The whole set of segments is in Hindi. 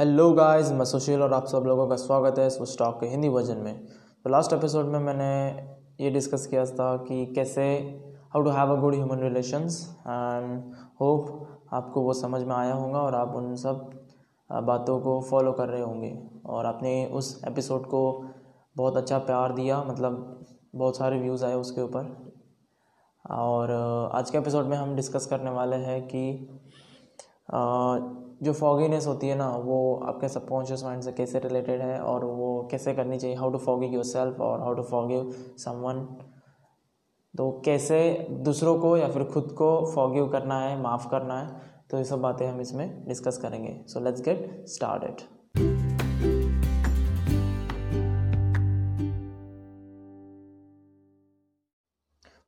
हेलो गाइस मैं सुशील और आप सब लोगों का स्वागत है स्विच टॉक के हिंदी वर्जन में। तो लास्ट एपिसोड में मैंने ये डिस्कस किया था कि कैसे how to have a good human relations and hope आपको वो समझ में आया होगा और आप उन सब बातों को फॉलो कर रहे होंगे। और आपने उस एपिसोड को बहुत अच्छा प्यार दिया मतलब बहुत सारे व्यूज़ आए उसके ऊपर। और आज के एपिसोड में हम डिस्कस करने वाले हैं कि जो फॉगीनेस होती है ना वो आपके सबकॉन्शियस माइंड से कैसे रिलेटेड है और वो कैसे करनी चाहिए? How to forgive yourself और हाउ टू फॉगिव समवन तो कैसे दूसरों को या फिर खुद को फॉगिव करना है माफ़ करना है तो ये सब बातें हम इसमें डिस्कस करेंगे। सो लेट्स गेट स्टार्टेड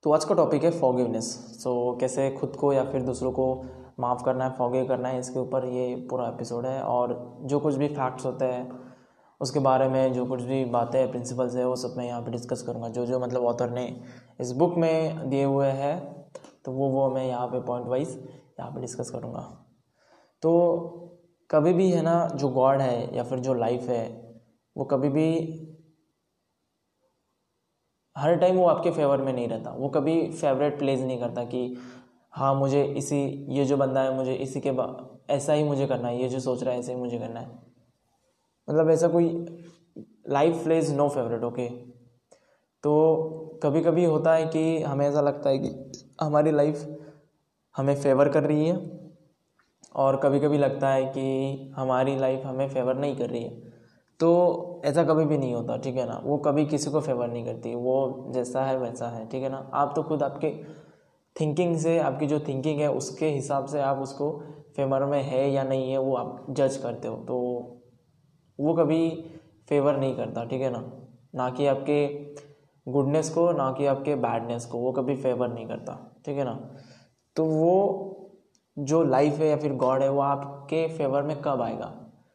तो आज का टॉपिक है फॉगिवनेस सो so, कैसे खुद को या फिर दूसरों को माफ़ करना है फॉगे करना है, इसके ऊपर ये पूरा एपिसोड है। और जो कुछ भी फैक्ट्स होते हैं, उसके बारे में जो कुछ भी बातें प्रिंसिपल्स है, वो सब मैं यहाँ पे डिस्कस करूँगा। जो जो मतलब ऑथर ने इस बुक में दिए हुए हैं तो वो वो मैं यहाँ पे पॉइंट वाइज यहाँ पे डिस्कस करूँगा। तो कभी भी है ना, जो गॉड है या फिर जो लाइफ है, वो कभी भी हर टाइम वो आपके फेवर में नहीं रहता। वो कभी फेवरेट प्लेस नहीं करता कि हाँ मुझे इसी, ये जो बंदा है, मुझे इसी के ऐसा ही मुझे करना है, ये जो सोच रहा है, ऐसे ही मुझे करना है। मतलब ऐसा कोई life plays no favourite okay तो कभी कभी होता है कि हमें ऐसा लगता है कि हमारी लाइफ हमें फेवर कर रही है, और कभी कभी लगता है कि हमारी लाइफ हमें फेवर नहीं कर रही है। तो ऐसा कभी भी नहीं होता, ठीक है ना? वो कभी किसी को फेवर नहीं करती, वो जैसा है, वैसा है, ठीक है ना? आप तो खुद आपके थिंकिंग से, आपकी जो थिंकिंग है, उसके हिसाब से आप उसको फेवर में है या नहीं है, वो आप जज करते हो। तो वो कभी फेवर नहीं करता, ठीक है ना? ना कि आपके गुडनेस को, ना कि आपके बैडनेस को, वो कभी फेवर नहीं करता, ठीक है ना? तो वो जो लाइफ है या फिर गॉड है, वो आपके फेवर में कब आएगा?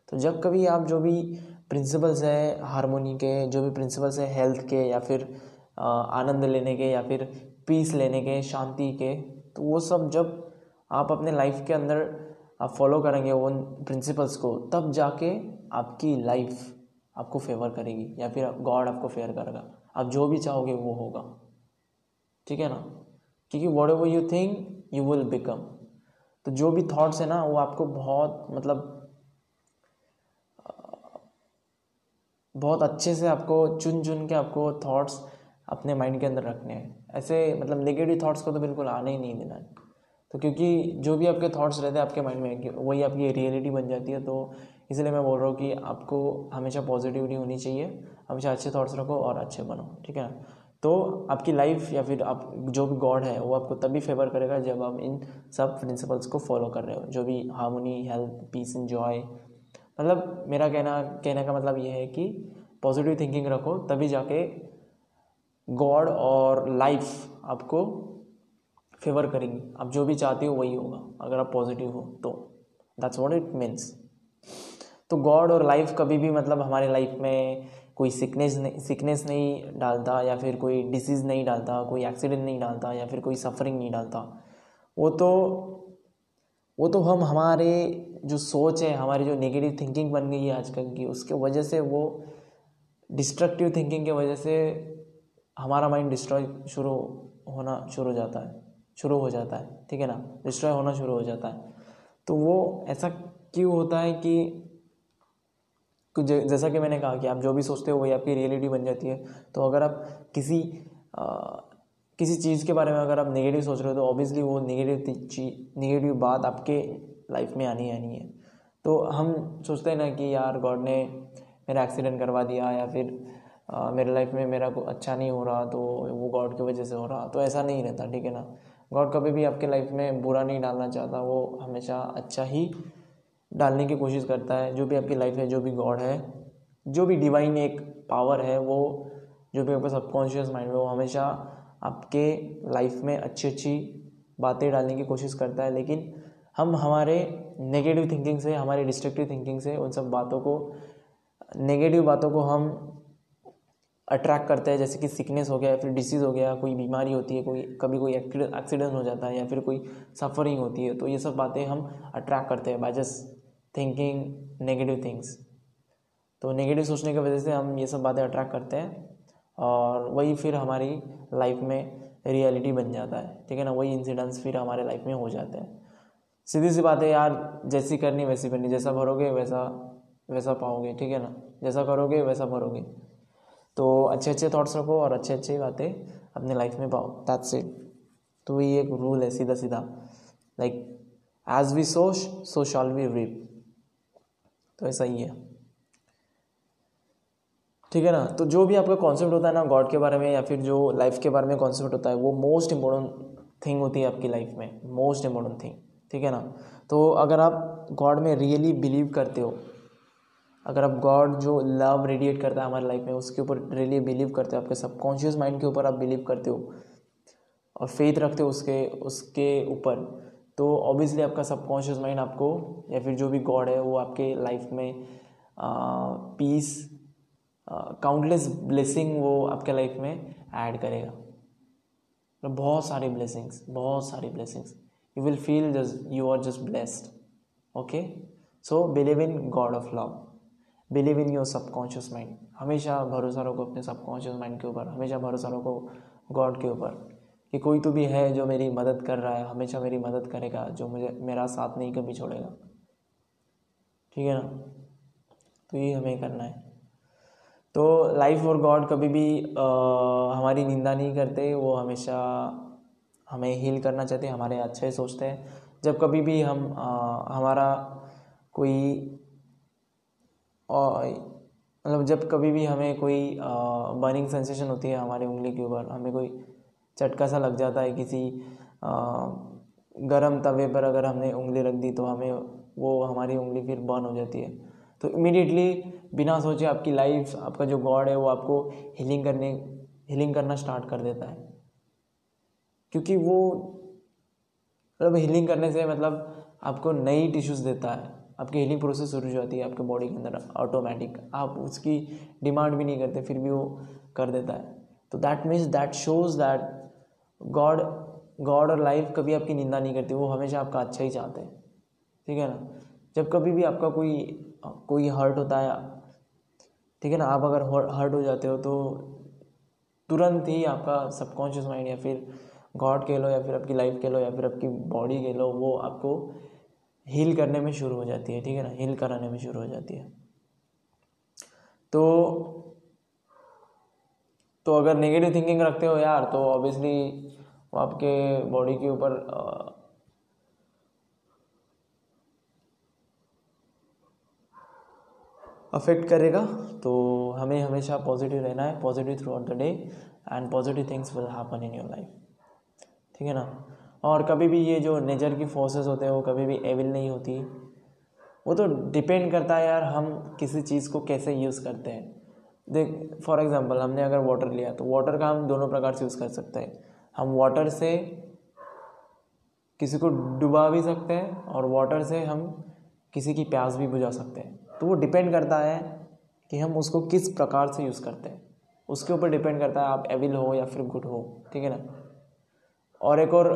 तो जब कभी आप जो भी प्रिंसिपल्स है हारमोनी के, जो भी प्रिंसिपल्स है हेल्थ के, या फिर आनंद लेने के, या फिर पीस लेने के, शांति के तो वो सब जब आप अपने लाइफ के अंदर, आप फॉलो करेंगे उन प्रिंसिपल्स को, तब जाके आपकी लाइफ आपको फेवर करेगी, या फिर गॉड आपको फेयर करेगा। आप जो भी चाहोगे वो होगा। ठीक है ना? क्योंकि whatever you think you will become तो जो भी थॉट्स है ना, वो आपको बहुत मतलब बहुत अच्छे से आपको चुन चुन के आपको थॉट्स अपने माइंड के अंदर रखने हैं। ऐसे मतलब नेगेटिव थॉट्स को तो बिल्कुल आने ही नहीं देना तो क्योंकि जो भी आपके थॉट्स रहते हैं, आपके माइंड में वही आपकी रियलिटी बन जाती है तो इसलिए मैं बोल रहा हूँ कि आपको हमेशा पॉजिटिविटी होनी चाहिए। हमेशा अच्छे थॉट्स रखो और अच्छे बनो, ठीक है? तो आपकी लाइफ या फिर आप, जो भी गॉड है, वो आपको तभी फेवर करेगा जब आप इन सब प्रिंसिपल्स को फॉलो कर रहे हो। जो भी harmony health peace and joy मतलब मेरा कहना, कहने का मतलब ये है कि पॉजिटिव थिंकिंग रखो, तभी जाके गॉड और लाइफ आपको फेवर करेंगी। आप जो भी चाहते हो वही होगा, अगर आप पॉजिटिव हो तो। दैट्स वॉट इट मीन्स तो गॉड और लाइफ कभी भी मतलब हमारे लाइफ में कोई सिकनेस नहीं सिकनेस नहीं डालता या फिर कोई डिसीज़ नहीं डालता, कोई एक्सीडेंट नहीं डालता या फिर कोई सफरिंग नहीं डालता। वो तो वो तो हम हमारे जो सोच है, हमारी जो नेगेटिव थिंकिंग बन गई है आजकल की, उसके वजह से वो डिस्ट्रक्टिव थिंकिंग के वजह से हमारा माइंड डिस्ट्रॉय शुरू होना शुरू हो जाता है शुरू हो जाता है ठीक है ना? डिस्ट्रॉय होना शुरू हो जाता है। तो वो ऐसा क्यों होता है कि जैसा कि मैंने कहा कि आप जो भी सोचते हो वही आपकी रियलिटी बन जाती है। तो अगर आप किसी आ, किसी चीज़ के बारे में अगर आप नेगेटिव सोच रहे हो तो ऑब्वियसली वो नेगेटिव चीज़ नेगेटिव बात आपके लाइफ में आनी आनी है। तो हम सोचते हैं ना कि यार गॉड ने मेरा एक्सीडेंट करवा दिया या फिर मेरे लाइफ में मेरा को अच्छा नहीं हो रहा तो वो गॉड की वजह से हो रहा तो ऐसा नहीं रहता, ठीक है ना? गॉड कभी भी आपके लाइफ में बुरा नहीं डालना चाहता, वो हमेशा अच्छा ही डालने की कोशिश करता है। जो भी आपकी लाइफ है, जो भी गॉड है, जो भी डिवाइन एक पावर है, वो, जो भी आपका सबकॉन्शियस माइंड है, वो हमेशा आपके लाइफ में अच्छी अच्छी बातें डालने की कोशिश करता है। लेकिन हम हमारे नेगेटिव थिंकिंग से, हमारे डिस्ट्रक्टिव थिंकिंग से उन सब बातों को नेगेटिव बातों को हम अट्रैक्ट करता है, जैसे कि सिकनेस हो गया, फिर डिसीज़ हो गया, कोई बीमारी होती है, कोई, कभी कोई एक्सीडेंट हो जाता है या फिर कोई सफरिंग होती है तो ये सब बातें हम अट्रैक्ट करते हैं by just thinking negative things तो नेगेटिव सोचने की वजह से हम ये सब बातें अट्रैक्ट करते हैं और वही फिर हमारी लाइफ में रियलिटी बन जाता है, ठीक है ना? वही इंसिडेंट्स फिर हमारे लाइफ में हो जाते हैं। सीधी सी बात है यार, जैसी करनी वैसी करनी जैसा भरोगे वैसा वैसा पाओगे, ठीक है ना? जैसा करोगे वैसा भरोगे तो अच्छे अच्छे थॉट्स रखो और अच्छे अच्छे बातें अपने लाइफ में पाओ। दैट्स इट तो ये एक रूल है सीधा सीधा लाइक एज वी सोच सो शॉल वी रीप तो ऐसा ही है। ठीक है ना? तो जो भी आपका कॉन्सेप्ट होता है ना गॉड के बारे में या फिर जो लाइफ के बारे में कॉन्सेप्ट होता है, वो मोस्ट इंपॉर्टेंट थिंग होती है आपकी लाइफ में। मोस्ट इंपॉर्टेंट थिंग ठीक है ना? तो अगर आप गॉड में रियली बिलीव करते हो अगर आप गॉड जो लव रेडिएट करता है हमारे लाइफ में, उसके ऊपर रियली बिलीव करते हो, आपके सबकॉन्शियस माइंड के ऊपर आप बिलीव करते हो और फेथ रखते हो उसके उसके ऊपर तो ऑब्वियसली आपका सबकॉन्शियस माइंड आपको या फिर जो भी गॉड है, वो आपके लाइफ में पीस काउंटलेस ब्लेसिंग वो आपके लाइफ में ऐड करेगा। तो बहुत सारी ब्लेसिंग्स बहुत सारी blessings you will feel just you are just blessed okay so believe in God of love believe in your subconscious mind हमेशा भरोसा रखो अपने सबकॉन्शियस माइंड के ऊपर हमेशा भरोसा रखो गॉड के ऊपर कि कोई तो भी है जो मेरी मदद कर रहा है हमेशा मेरी मदद करेगा जो मुझे मेरा साथ नहीं कभी छोड़ेगा। ठीक है ना? तो ये हमें करना है। तो लाइफ और गॉड कभी भी आ, हमारी निंदा नहीं करते वो हमेशा हमें हील करना चाहते हमारे अच्छे सोचते हैं। जब कभी भी हम आ, हमारा कोई मतलब जब कभी भी हमें कोई बर्निंग सेंसेशन होती है हमारी उंगली के ऊपर, हमें कोई चटका सा लग जाता है किसी गर्म तवे पर अगर हमने उंगली रख दी तो हमें वो हमारी उंगली फिर बर्न हो जाती है। तो इमीडिएटली बिना सोचे आपकी लाइफ आपका जो गॉड है वो आपको हीलिंग करने हीलिंग करना स्टार्ट कर देता है। क्योंकि वो मतलब हीलिंग करने से मतलब आपको नई टिश्यूज़ देता है। आपकी हीलिंग प्रोसेस शुरू हो जाती है आपके बॉडी के अंदर ऑटोमेटिक आप उसकी डिमांड भी नहीं करते, फिर भी वो कर देता है। तो that means that shows that God God और लाइफ कभी आपकी निंदा नहीं करती, वो हमेशा आपका अच्छा ही चाहते हैं। ठीक है ना? जब कभी भी आपका कोई कोई हर्ट होता है, ठीक है ना? आप अगर हर्ट हो जाते हो तो तुरंत ही आपका सबकॉन्शियस माइंड या फिर गॉड कह लो या फिर आपकी लाइफ कह लो या फिर आपकी बॉडी कह लो, वो आपको हील करने में शुरू हो जाती है, ठीक है ना? हील कराने में शुरू हो जाती है। तो तो अगर नेगेटिव थिंकिंग रखते हो यार तो ऑब्वियसली वो आपके बॉडी के ऊपर अफेक्ट करेगा तो हमें हमेशा पॉजिटिव रहना है positive throughout the day and positive things will happen in your life ठीक है ना? और कभी भी ये जो नेचर की फोर्सेस होते हैं, वो कभी भी एविल नहीं होती। वो तो डिपेंड करता है यार हम किसी चीज़ को कैसे यूज़ करते हैं। देख फॉर एग्ज़ाम्पल हमने अगर वाटर लिया तो वाटर का हम दोनों प्रकार से यूज़ कर सकते हैं। हम वाटर से किसी को डुबा भी सकते हैं और वाटर से हम किसी की प्यास भी बुझा सकते हैं। तो वो डिपेंड करता है कि हम उसको किस प्रकार से यूज़ करते हैं। उसके ऊपर डिपेंड करता है आप एविल हो या फिर गुड हो, ठीक है ना? और एक और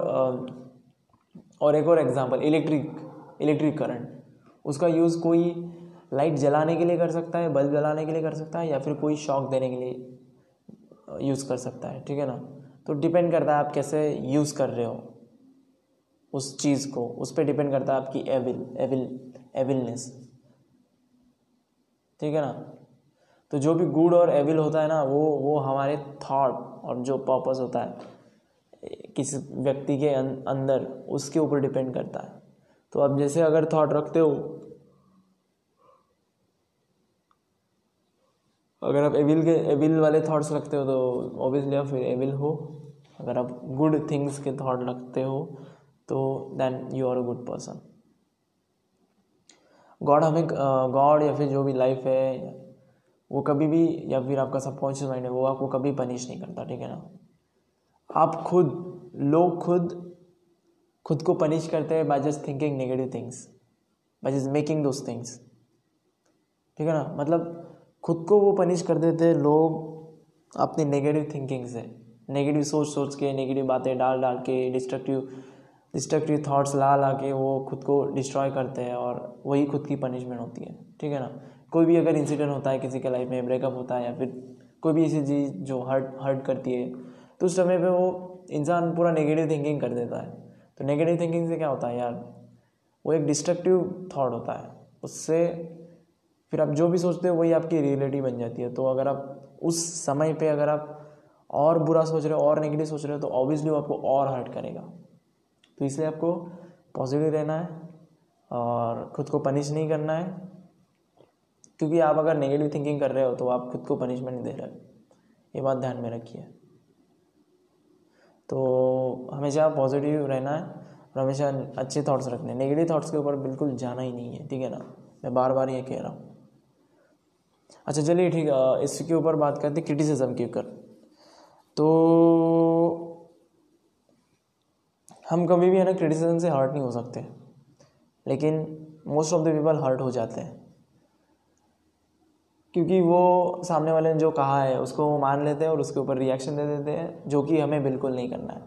और एक और एग्जांपल इलेक्ट्रिक इलेक्ट्रिक करंट उसका यूज़ कोई लाइट जलाने के लिए कर सकता है बल्ब जलाने के लिए कर सकता है, या फिर कोई शॉक देने के लिए यूज़ कर सकता है, ठीक है ना? तो डिपेंड करता है आप कैसे यूज़ कर रहे हो उस चीज़ को। उस पर डिपेंड करता है आपकी एविल एविल एविलनेस ठीक है ना? तो जो भी गुड और एविल होता है ना, वो वो हमारे थॉट और जो पर्पस होता है किसी व्यक्ति के अं-, अंदर उसके ऊपर डिपेंड करता है। तो अब जैसे अगर थॉट रखते हो अगर आप एविल के एविल वाले थॉट्स रखते हो तो ऑब्वियसली आप फिर एविल हो। अगर आप गुड थिंग्स के थॉट रखते हो तो then you are a good person God हमें गॉड या फिर जो भी लाइफ है वो कभी भी या फिर आपका सबकॉन्शियस माइंड है वो आपको कभी पनिश नहीं करता ठीक है ना? आप खुद लोग खुद खुद को पनिश करते हैं by just thinking negative things by just making those things ठीक है ना? मतलब खुद को वो पनिश कर देते हैं लोग अपनी नेगेटिव थिंकिंग से। नेगेटिव सोच सोच के नेगेटिव बातें डाल डाल के डिस्ट्रक्टिव डिस्ट्रक्टिव थाट्स ला ला के वो खुद को डिस्ट्रॉय करते हैं और वही खुद की पनिशमेंट होती है। ठीक है ना? कोई भी अगर इंसिडेंट होता है किसी के लाइफ में ब्रेकअप होता है या फिर कोई भी ऐसी चीज़ जो हर्ट हर्ट करती है तो उस समय पे वो इंसान पूरा नेगेटिव थिंकिंग कर देता है। तो नेगेटिव थिंकिंग से क्या होता है यार? वो एक डिस्ट्रक्टिव थाट होता है। उससे फिर आप जो भी सोचते हो वही आपकी रियलिटी बन जाती है। तो अगर आप उस समय पे अगर आप और बुरा सोच रहे हो, और नेगेटिव सोच रहे हो तो ऑब्वियसली वो आपको और हर्ट करेगा। तो इसलिए आपको पॉजिटिव रहना है और ख़ुद को पनिश नहीं करना है। क्योंकि आप अगर नेगेटिव थिंकिंग कर रहे हो तो आप खुद को पनिशमेंट दे रहे। हो ये बात ध्यान में रखिए। तो हमेशा पॉजिटिव रहना है और हमेशा अच्छे थॉट्स रखने नेगेटिव थॉट्स के ऊपर बिल्कुल जाना ही नहीं है, ठीक है ना? मैं बार बार ये कह रहा हूँ। अच्छा चलिए ठीक है इसके ऊपर बात करते हैं क्रिटिसिज्म के ऊपर। तो हम कभी भी, है ना क्रिटिसिज्म से हर्ट नहीं हो सकते। लेकिन most of the people hurt हो जाते हैं। क्योंकि वो सामने वाले ने जो कहा है, उसको वो मान लेते हैं और उसके ऊपर रिएक्शन दे देते हैं, जो कि हमें बिल्कुल नहीं करना है।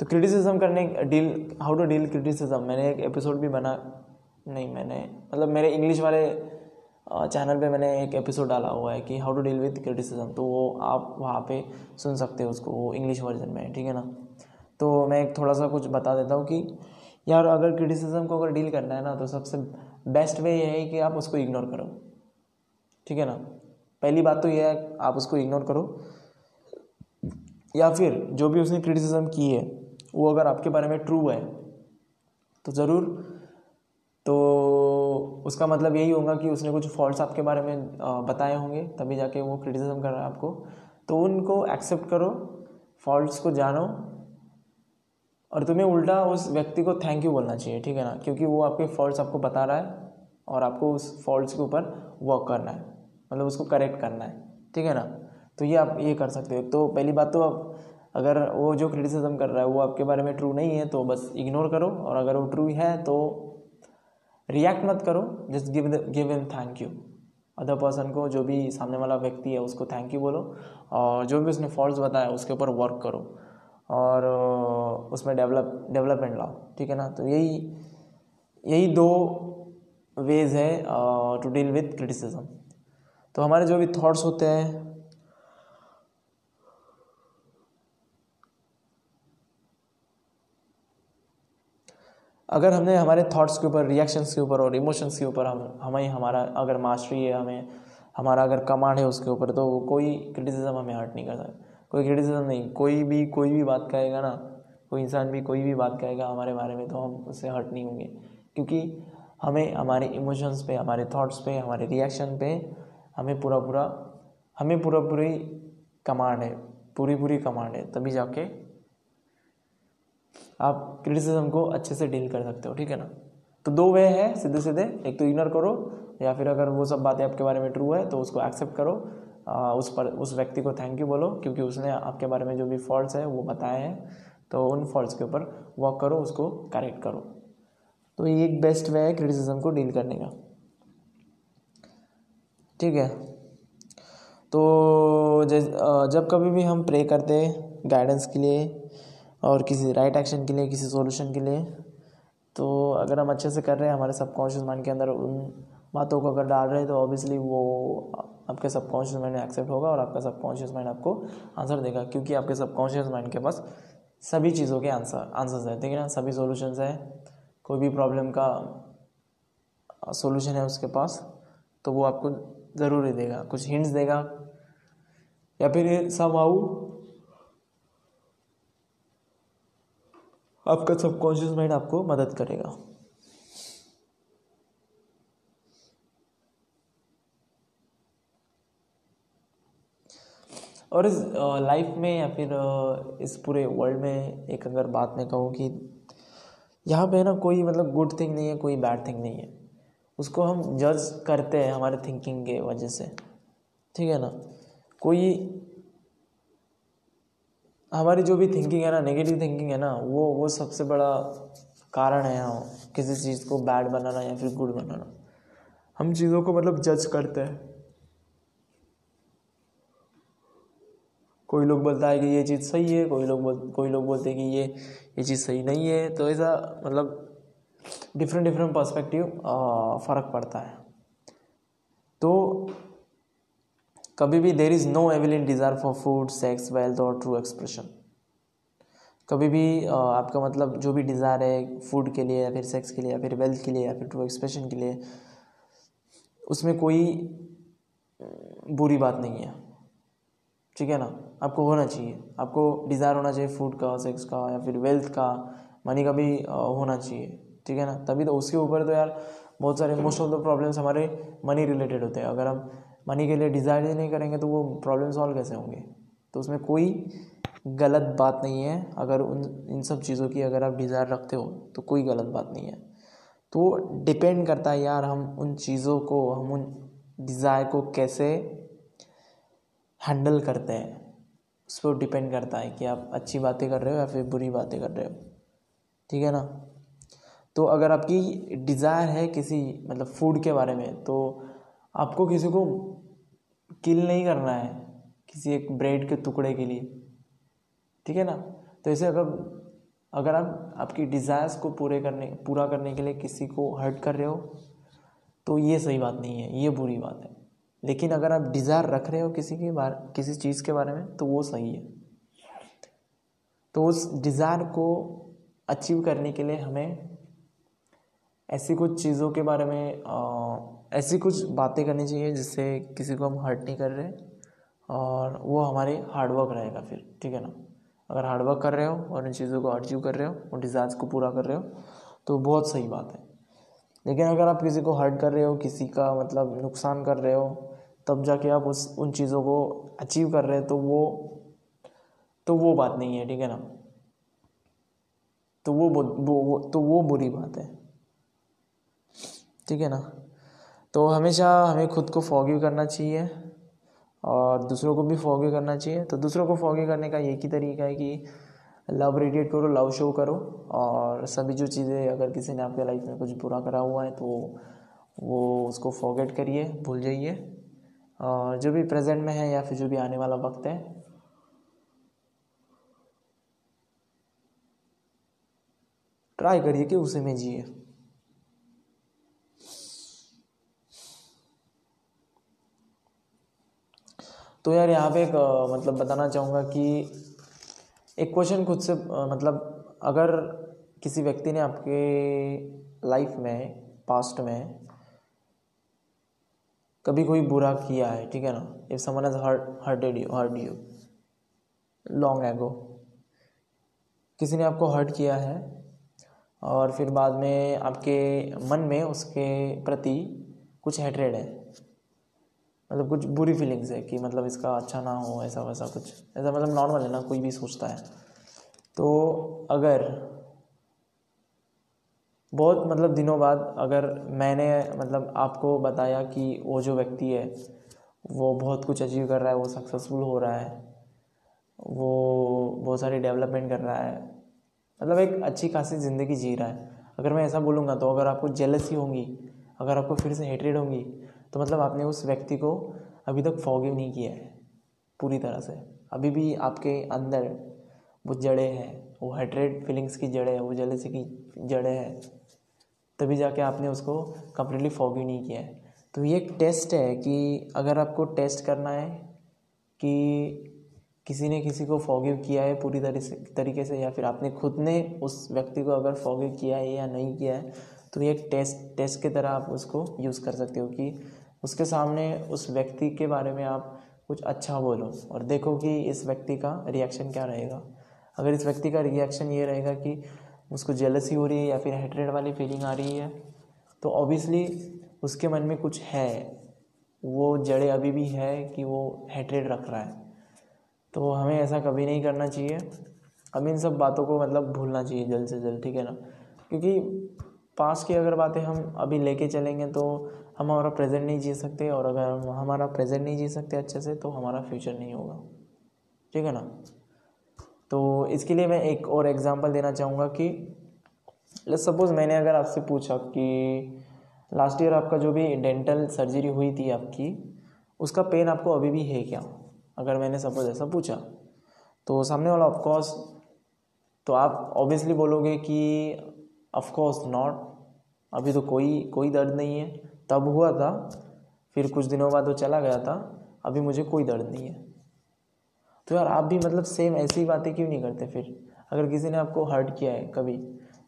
तो क्रिटिसिज्म करने deal how to deal criticism मैंने एक एपिसोड भी बना, नहीं, मैंने मतलब मेरे इंग्लिश वाले चैनल पे मैंने एक एपिसोड डाला हुआ है कि how to deal with criticism तो वो आप वहाँ पे सुन सकते हो उसको, वो इंग्लिश वर्जन में, ठीक है ना? तो मैं एक थोड़ा सा कुछ बता देता हूँ कि, यार, अगर क्रिटिसिज्म को अगर डील करना है ना तो सबसे बेस्ट वे ये है कि आप उसको इग्नोर करो। ठीक है ना? पहली बात तो यह है, आप उसको इग्नोर करो। या फिर जो भी उसने क्रिटिसिज्म की है, वो अगर आपके बारे में ट्रू है तो ज़रूर। तो उसका मतलब यही होगा कि उसने कुछ फॉल्ट्स आपके बारे में बताए होंगे, तभी जाके वो क्रिटिसिज्म कर रहा है आपको। तो उनको एक्सेप्ट करो फॉल्ट्स को जानो, और तुम्हें उल्टा उस व्यक्ति को थैंक यू बोलना चाहिए, ठीक है ना? क्योंकि वो आपके फॉल्ट्स आपको बता रहा है, और आपको उस फॉल्ट्स के ऊपर वर्क करना है। मतलब उसको करेक्ट करना है। ठीक है ना? तो ये आप ये कर सकते हो। तो पहली बात तो आप, अगर वो जो क्रिटिसिज्म कर रहा है, वो आपके बारे में ट्रू नहीं है तो बस इग्नोर करो। और अगर वो ट्रू है तो रिएक्ट मत करो। Just give give in thank you other person को जो भी सामने वाला व्यक्ति है, उसको थैंक यू बोलो। और जो भी उसने फॉल्ट बताया, उसके ऊपर वर्क करो। और उसमें डेवलप डेवलपमेंट लाओ। ठीक है ना? तो यही यही दो वेज है टू डील विथ क्रिटिसिज्म तो हमारे जो भी थॉट्स होते हैं, अगर हमने हमारे थॉट्स के ऊपर रिएक्शंस के ऊपर और इमोशंस के ऊपर हम, हमें हमारा अगर मास्टरी है, हमें, हमारा अगर कमांड है उसके ऊपर तो कोई क्रिटिसिज्म हमें हर्ट नहीं कर सकता। कोई क्रिटिसिज्म नहीं, कोई भी कोई भी बात कहेगा ना, कोई इंसान भी, कोई भी बात कहेगा हमारे बारे में तो हम उससे हर्ट नहीं होंगे। क्योंकि हमें, हमारे इमोशंस पे, हमारे थॉट्स पे, हमारे रिएक्शन पे हमें पूरा पूरा हमें पूरा पूरी कमांड है पूरी पूरी कमांड है तभी जाके आप क्रिटिसिज्म को अच्छे से डील कर सकते हो ठीक है ना? तो दो वे है सीधे सीधे एक तो इग्नोर करो या फिर अगर वो सब बातें आपके बारे में ट्रू है तो उसको एक्सेप्ट करो आ, उस पर उस व्यक्ति को थैंक यू बोलो क्योंकि उसने आपके बारे में जो भी फॉल्ट्स है वो बताए हैं तो उन फॉल्ट्स के ऊपर वर्क करो उसको करेक्ट करो। तो ये एक बेस्ट वे है क्रिटिसिज्म को डील करने का। ठीक है? तो जब कभी भी हम प्रे करते हैं गाइडेंस के लिए और किसी राइट एक्शन के लिए, किसी सॉल्यूशन के लिए तो अगर हम अच्छे से कर रहे हैं, हमारे सबकॉन्शियस माइंड के अंदर उन बातों को अगर डाल रहे हैं तो ऑब्वियसली वो आपके सबकॉन्शियस माइंड एक्सेप्ट होगा और आपका सबकॉन्शियस माइंड आपको आंसर देगा, क्योंकि आपके सबकॉन्शियस माइंड के पास सभी चीज़ों के आंसर आंसर्स हैं, ठीक है ना? सभी सॉल्यूशंस हैं। कोई भी प्रॉब्लम का सॉल्यूशन है उसके पास तो वो आपको ज़रूर देगा। कुछ हिंट्स देगा? या फिर सब आऊ आपका सबकॉन्शियस माइंड आपको मदद करेगा। और इस लाइफ में या फिर इस पूरे वर्ल्ड में एक अगर बात मैं कहूँ कि यहाँ पे ना कोई मतलब गुड थिंग नहीं है, कोई बैड थिंग नहीं है। उसको हम जज करते हैं हमारे थिंकिंग के वजह से। ठीक है ना? कोई हमारी जो भी थिंकिंग है ना नेगेटिव थिंकिंग है ना, वो वो सबसे बड़ा कारण है यहाँ किसी चीज़ को बैड बनाना या फिर गुड बनाना। हम चीज़ों को मतलब जज करते हैं। कोई लोग बोलता है कि ये चीज़ सही है, कोई लोग बोल, कोई लोग बोलते हैं कि ये ये चीज़ सही नहीं है तो ऐसा मतलब डिफरेंट डिफरेंट पर्सपेक्टिव फ़र्क पड़ता है। तो कभी भी there is no evident desire for food sex wealth और ट्रू एक्सप्रेशन कभी भी आपका मतलब जो भी डिज़ायर है फ़ूड के लिए या फिर सेक्स के लिए या फिर वेल्थ के लिए या फिर ट्रू एक्सप्रेशन के लिए, उसमें कोई बुरी बात नहीं है। ठीक है ना? आपको होना चाहिए। आपको डिज़ायर होना चाहिए फ़ूड का सेक्स का या फिर वेल्थ का मनी का भी होना चाहिए। ठीक है ना? तभी तो उसके ऊपर तो यार बहुत सारे मोस्ट ऑफ़ द प्रॉब्लम्स हमारे मनी रिलेटेड होते हैं। अगर हम मनी के लिए डिज़ायर ही नहीं करेंगे तो वो प्रॉब्लम सॉल्व कैसे होंगे? तो उसमें कोई गलत बात नहीं है। अगर उन, इन सब चीज़ों की अगर आप डिज़ायर रखते हो तो कोई गलत बात नहीं है। तो डिपेंड करता है यार हम उन चीज़ों को, हम उन डिज़ायर को कैसे हैंडल करते हैं। उस पर डिपेंड करता है कि आप अच्छी बातें कर रहे हो या फिर बुरी बातें कर रहे हो। ठीक है ना? तो अगर आपकी डिज़ायर है किसी मतलब फ़ूड के बारे में तो आपको किसी को किल नहीं करना है किसी एक ब्रेड के टुकड़े के लिए। ठीक है ना? तो ऐसे अगर अगर आप, आपकी डिज़ायर्स को पूरे करने, पूरा करने के लिए किसी को हर्ट कर रहे हो तो ये सही बात नहीं है, ये बुरी बात है। लेकिन अगर आप डिज़ायर रख रहे हो किसी के बारे, किसी चीज़ के बारे में तो वो सही है। तो उस डिज़ायर को अचीव करने के लिए हमें ऐसी कुछ चीज़ों के बारे में आ, ऐसी कुछ बातें करनी चाहिए जिससे किसी को हम हर्ट नहीं कर रहे और वो हमारे हार्डवर्क रहेगा फिर ठीक है ना? अगर हार्डवर्क कर रहे हो और इन चीज़ों को अचीव कर रहे हो और डिज़ायर्स को पूरा कर रहे हो तो बहुत सही बात है। लेकिन अगर आप किसी को हर्ट कर रहे हो किसी का मतलब नुकसान कर रहे हो तब जाके आप उस उन चीज़ों को अचीव कर रहे हो तो वो तो वो बात नहीं है ठीक है ना? तो वो, वो, वो तो वो बुरी बात है। ठीक है ना? तो हमेशा हमें खुद को फॉगिव करना चाहिए और दूसरों को भी फॉगिव करना चाहिए। तो दूसरों को फॉगिव करने का एक ही तरीका है कि लव रेडिएट करो लव शो करो और सभी जो चीज़ें अगर किसी ने आपके लाइफ में कुछ बुरा करा हुआ है तो वो उसको फॉगेट करिए, भूल जाइए। और जो भी प्रेजेंट में है या फिर जो भी आने वाला वक्त है। ट्राई करिए कि उसे में जिए। तो यार यहाँ पे एक मतलब बताना चाहूँगा कि एक क्वेश्चन खुद से मतलब अगर किसी व्यक्ति ने आपके लाइफ में पास्ट में कभी कोई बुरा किया है, ठीक है ना? If someone has hurt hurted you hurt you long ago किसी ने आपको हर्ट किया है और फिर बाद में आपके मन में उसके प्रति कुछ हेट्रेड है मतलब कुछ बुरी फीलिंग्स है कि मतलब इसका अच्छा ना हो, ऐसा वैसा कुछ। ऐसा मतलब नॉर्मल है ना, कोई भी सोचता है। तो अगर बहुत मतलब दिनों बाद अगर मैंने मतलब आपको बताया कि वो जो व्यक्ति है, वो बहुत कुछ अचीव कर रहा है, वो सक्सेसफुल हो रहा है, वो बहुत सारी डेवलपमेंट कर रहा है मतलब एक अच्छी खासी ज़िंदगी जी रहा है। अगर मैं ऐसा बोलूँगा तो अगर आपको जेलसी होंगी, अगर आपको फिर से हेटरेड होंगी तो मतलब आपने उस व्यक्ति को अभी तक फॉगिव नहीं किया है, पूरी तरह से। अभी भी आपके अंदर वो जड़े हैं, वो हेट्रेड फीलिंग्स की जड़े हैं, वो जलेसी की जड़े हैं, तभी जाके आपने उसको कम्प्लीटली फॉगिव नहीं किया है। तो ये एक टेस्ट है कि अगर आपको टेस्ट करना है कि किसी ने किसी को फॉगिव किया है पूरी तरह से, तरीके से, या फिर आपने खुद ने उस व्यक्ति को अगर फॉगिव किया है या नहीं किया है तो ये एक टेस्ट टेस्ट की तरह आप उसको यूज़ कर सकते हो कि उसके सामने उस व्यक्ति के बारे में आप कुछ अच्छा बोलो और देखो कि इस व्यक्ति का रिएक्शन क्या रहेगा। अगर इस व्यक्ति का रिएक्शन ये रहेगा कि उसको जेलसी हो रही है या फिर हेट्रेड वाली फीलिंग आ रही है तो ऑब्वियसली उसके मन में कुछ है। वो जड़े अभी भी है कि वो हेट्रेड रख रहा है। तो हमें ऐसा कभी नहीं करना चाहिए। अब इन सब बातों को मतलब भूलना चाहिए जल्द से जल्द, ठीक है ना? क्योंकि पास की अगर बातें हम अभी लेके चलेंगे तो हम हमारा प्रेजेंट नहीं जी सकते और अगर हम हमारा प्रेजेंट नहीं जी सकते अच्छे से तो हमारा फ्यूचर नहीं होगा। ठीक है ना? तो इसके लिए मैं एक और एग्जांपल देना चाहूँगा कि लेट्स सपोज़ मैंने अगर आपसे पूछा कि लास्ट ईयर आपका जो भी डेंटल सर्जरी हुई थी आपकी, उसका पेन आपको अभी भी है क्या? अगर मैंने सपोज़ ऐसा पूछा तो सामने वाला ऑफकोर्स तो आप ऑब्वियसली बोलोगे कि ऑफकोर्स नॉट अभी तो कोई कोई दर्द नहीं है। तब हुआ था, फिर कुछ दिनों बाद वो चला गया था, अभी मुझे कोई दर्द नहीं है। तो यार आप भी मतलब सेम ऐसी बातें क्यों नहीं करते फिर? अगर किसी ने आपको हर्ट किया है कभी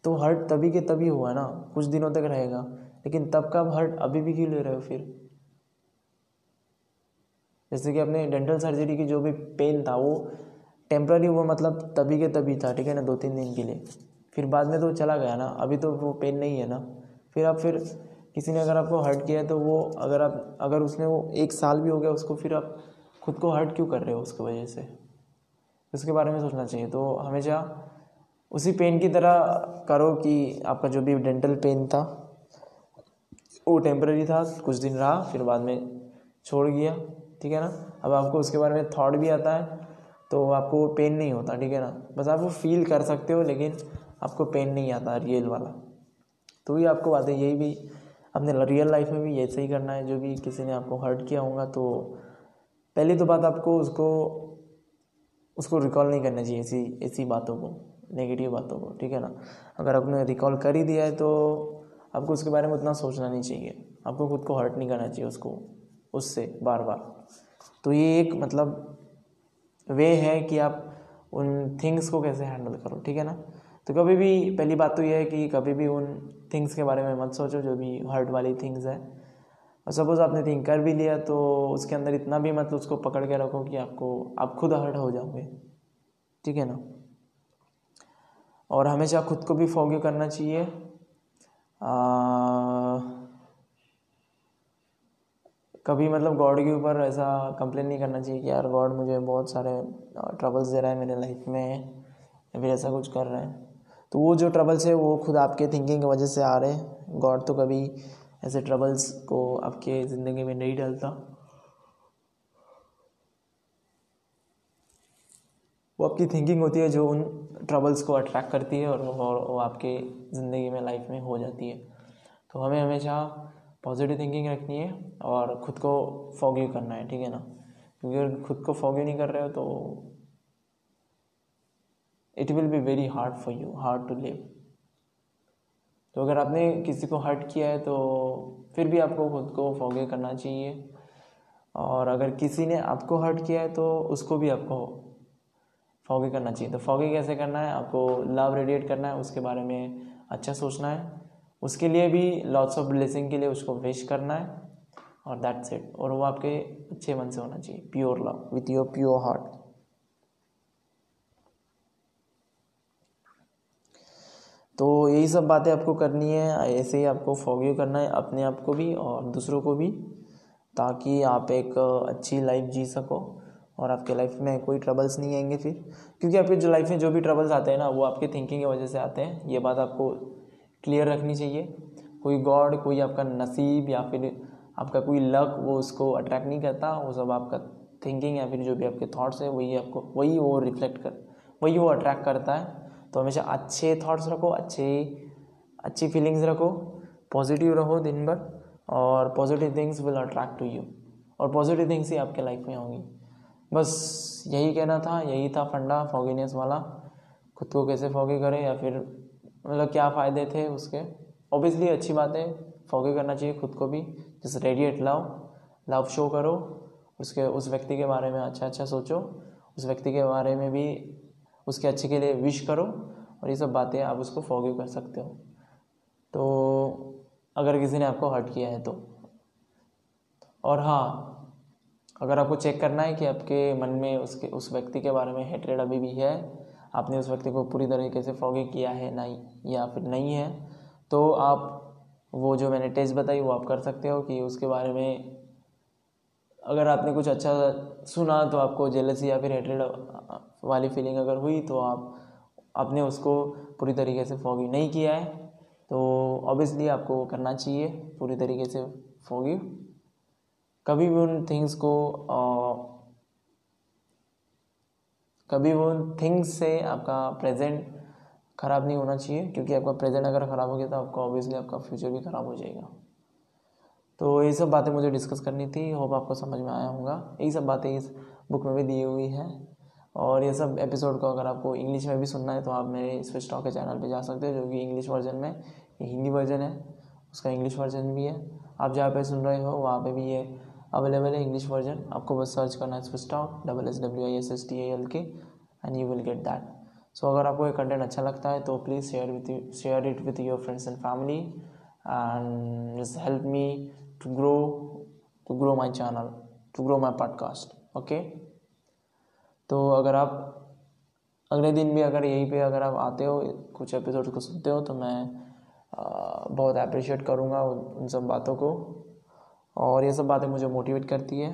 तो हर्ट तभी के तभी हुआ ना, कुछ दिनों तक रहेगा। लेकिन तब का आप हर्ट अभी भी क्यों ले रहे हो फिर? जैसे कि अपने डेंटल सर्जरी की जो भी पेन था, वो टेम्प्ररी वो मतलब तभी के तभी था, ठीक है ना दो तीन दिन के लिए। फिर बाद में तो चला गया ना, अभी तो वो पेन नहीं है ना। फिर आप फिर किसी ने अगर आपको हर्ट किया है तो वो अगर आप, अगर उसने वो एक साल भी हो गया उसको फिर आप खुद को हर्ट क्यों कर रहे हो उसकी वजह से? उसके बारे में सोचना चाहिए। तो हमेशा उसी पेन की तरह करो कि आपका जो भी डेंटल पेन था, वो टेम्प्रेरी था, कुछ दिन रहा, फिर बाद में छोड़ गया, ठीक है ना? अब आपको उसके बारे में थॉट भी आता है तो आपको पेन नहीं होता, ठीक है ना? बस आप वो फील कर सकते हो, लेकिन आपको पेन नहीं आता रियल वाला। तो ये आपको बात है यही भी अपने रियल लाइफ में भी ऐसे ही करना है जो भी किसी ने आपको हर्ट किया होगा तो पहली तो बात आपको उसको उसको रिकॉल नहीं करना चाहिए ऐसी ऐसी बातों को नेगेटिव बातों को, ठीक है ना? अगर आपने रिकॉल कर ही दिया है तो आपको उसके बारे में उतना सोचना नहीं चाहिए। आपको खुद को हर्ट नहीं करना चाहिए उसको, उससे बार बार तो ये एक मतलब वे है कि आप उन थिंग्स को कैसे हैंडल करो, ठीक है ना? तो कभी भी पहली बात तो ये है कि कभी भी उन थिंग्स के बारे में मत सोचो जो भी हर्ट वाली थिंग्स है। और सपोज़ आपने थिंक कर भी लिया तो उसके अंदर इतना भी मत उसको पकड़ के रखो कि आपको आप खुद हर्ट हो जाओगे। ठीक है ना? और हमेशा खुद को भी फॉग्यू करना चाहिए। आ, कभी मतलब गॉड के ऊपर ऐसा कंप्लेन नहीं करना चाहिए कि यार गॉड मुझे बहुत सारे ट्रबल्स दे रहा है मेरे लाइफ में या फिर ऐसा कुछ कर रहा है। तो वो जो ट्रबल्स है, वो खुद आपके थिंकिंग की वजह से आ रहे हैं। गॉड तो कभी ऐसे ट्रबल्स को आपके ज़िंदगी में नहीं डालता। वो आपकी थिंकिंग होती है जो उन ट्रबल्स को अट्रैक्ट करती है और वो आपके ज़िंदगी में लाइफ में हो जाती है। तो हमें हमेशा पॉजिटिव थिंकिंग रखनी है और ख़ुद को फॉग्यू करना है, ठीक है ना? क्योंकि अगर खुद को फॉग्यू नहीं कर रहे हो तो it will be very hard for you hard to live तो अगर आपने किसी को हर्ट किया है तो फिर भी आपको खुद को फॉगे करना चाहिए। और अगर किसी ने आपको हर्ट किया है तो उसको भी आपको फॉगे करना चाहिए। तो फॉगे कैसे करना है? आपको लव रेडिएट करना है, उसके बारे में अच्छा सोचना है। उसके लिए भी लॉट्स ऑफ़ ब्लेसिंग के लिए उसको विश करना है। और दैट्स इट और वो आपके अच्छे मन से होना चाहिए। Pure love with your pure heart तो यही सब बातें आपको करनी है, ऐसे ही आपको फॉग्यू करना है, अपने आप को भी और दूसरों को भी, ताकि आप एक अच्छी लाइफ जी सको और आपके लाइफ में कोई ट्रबल्स नहीं आएँगे फिर। क्योंकि आपके जो लाइफ में जो भी ट्रबल्स आते हैं ना, वो आपके थिंकिंग की वजह से आते हैं। ये बात आपको क्लियर रखनी चाहिए। कोई गॉड कोई आपका नसीब या फिर आपका कोई लक वो उसको अट्रैक्ट नहीं करता। वो सब आपका थिंकिंग या फिर जो भी आपके थाट्स है, वही आपको, वही वो रिफ्लेक्ट कर, वही वो अट्रैक्ट करता है। तो हमेशा अच्छे थॉट्स रखो, अच्छे, अच्छी फीलिंग्स रखो पॉजिटिव रहो दिन भर और positive things will attract to you और पॉजिटिव थिंग्स ही आपके लाइफ में होंगी। बस यही कहना था, यही था फंडा फॉगीनेस वाला। खुद को कैसे फॉगी करें या फिर मतलब क्या फ़ायदे थे उसके? ऑब्वियसली अच्छी बात है फॉगी करना चाहिए खुद को भी। जैसे रेडिएट लव लव शो करो, उसके, उस व्यक्ति के बारे में अच्छा अच्छा सोचो, उस व्यक्ति के बारे में भी उसके अच्छे के लिए विश करो और ये सब बातें आप उसको फॉरगिव कर सकते हो। तो अगर किसी ने आपको हर्ट किया है तो। और हाँ अगर आपको चेक करना है कि आपके मन में उसके, उस व्यक्ति के बारे में हेट्रेड अभी भी है, आपने उस व्यक्ति को पूरी तरीके से फॉगे किया है नहीं या फिर नहीं है तो आप वो जो मैंने टेस्ट बताई वो आप कर सकते हो कि उसके बारे में अगर आपने कुछ अच्छा सुना तो आपको जेलसी या फिर हेट्रेड वाली फीलिंग अगर हुई तो आप आपने उसको पूरी तरीके से फॉगी नहीं किया है। तो ऑब्वियसली आपको करना चाहिए पूरी तरीके से फॉगी कभी भी उन थिंग्स को आ, कभी वो थिंग्स से आपका प्रेजेंट ख़राब नहीं होना चाहिए क्योंकि आपका प्रेजेंट अगर ख़राब हो गया तो आपका ऑब्वियसली आपका फ्यूचर भी ख़राब हो जाएगा। तो ये सब बातें मुझे डिस्कस करनी थी होप आपको समझ में आया होगा। यही सब बातें इस बुक में भी दी हुई है। और ये सब एपिसोड को अगर आपको इंग्लिश में भी सुनना है तो आप मेरे स्विच टॉक के चैनल पे जा सकते हो, जो कि इंग्लिश वर्जन में हिंदी वर्जन है। उसका इंग्लिश वर्जन भी है। आप जहाँ पे सुन रहे हो, वहाँ पे भी ये अवेलेबल है इंग्लिश वर्जन आपको बस सर्च करना है switch talk double S W I S S T L K and you will get that so अगर आपको ये कंटेंट अच्छा लगता है तो please share with share it with your friends and family and just help me to grow to grow my channel to grow my podcast okay तो अगर आप अगले दिन भी अगर यहीं पे अगर आप आते हो कुछ एपिसोड को सुनते हो तो मैं आ, बहुत अप्रिशिएट करूँगा उन सब बातों को। और ये सब बातें मुझे मोटिवेट करती है।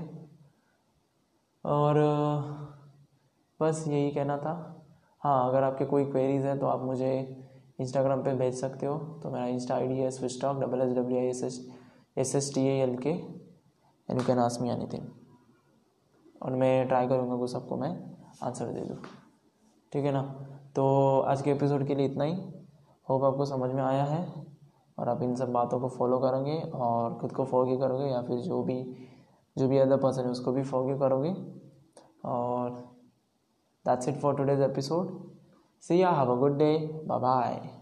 और बस यही कहना था। हाँ अगर आपके कोई क्वेरीज हैं तो आप मुझे इंस्टाग्राम पे भेज सकते हो। तो मेरा इंस्टा आई डी है switch talk double S W I S S S S T L K and you can ask me anything और मैं ट्राई करूँगा वो सबको मैं आंसर दे दूँ। ठीक है ना? तो आज के एपिसोड के लिए इतना ही। होप आपको समझ में आया है और आप इन सब बातों को फॉलो करोगे और खुद को फॉगी करोगे या फिर जो भी जो भी अदर पर्सन है उसको भी फॉगी करोगे। और that's it for today's episode see ya have a good day bye bye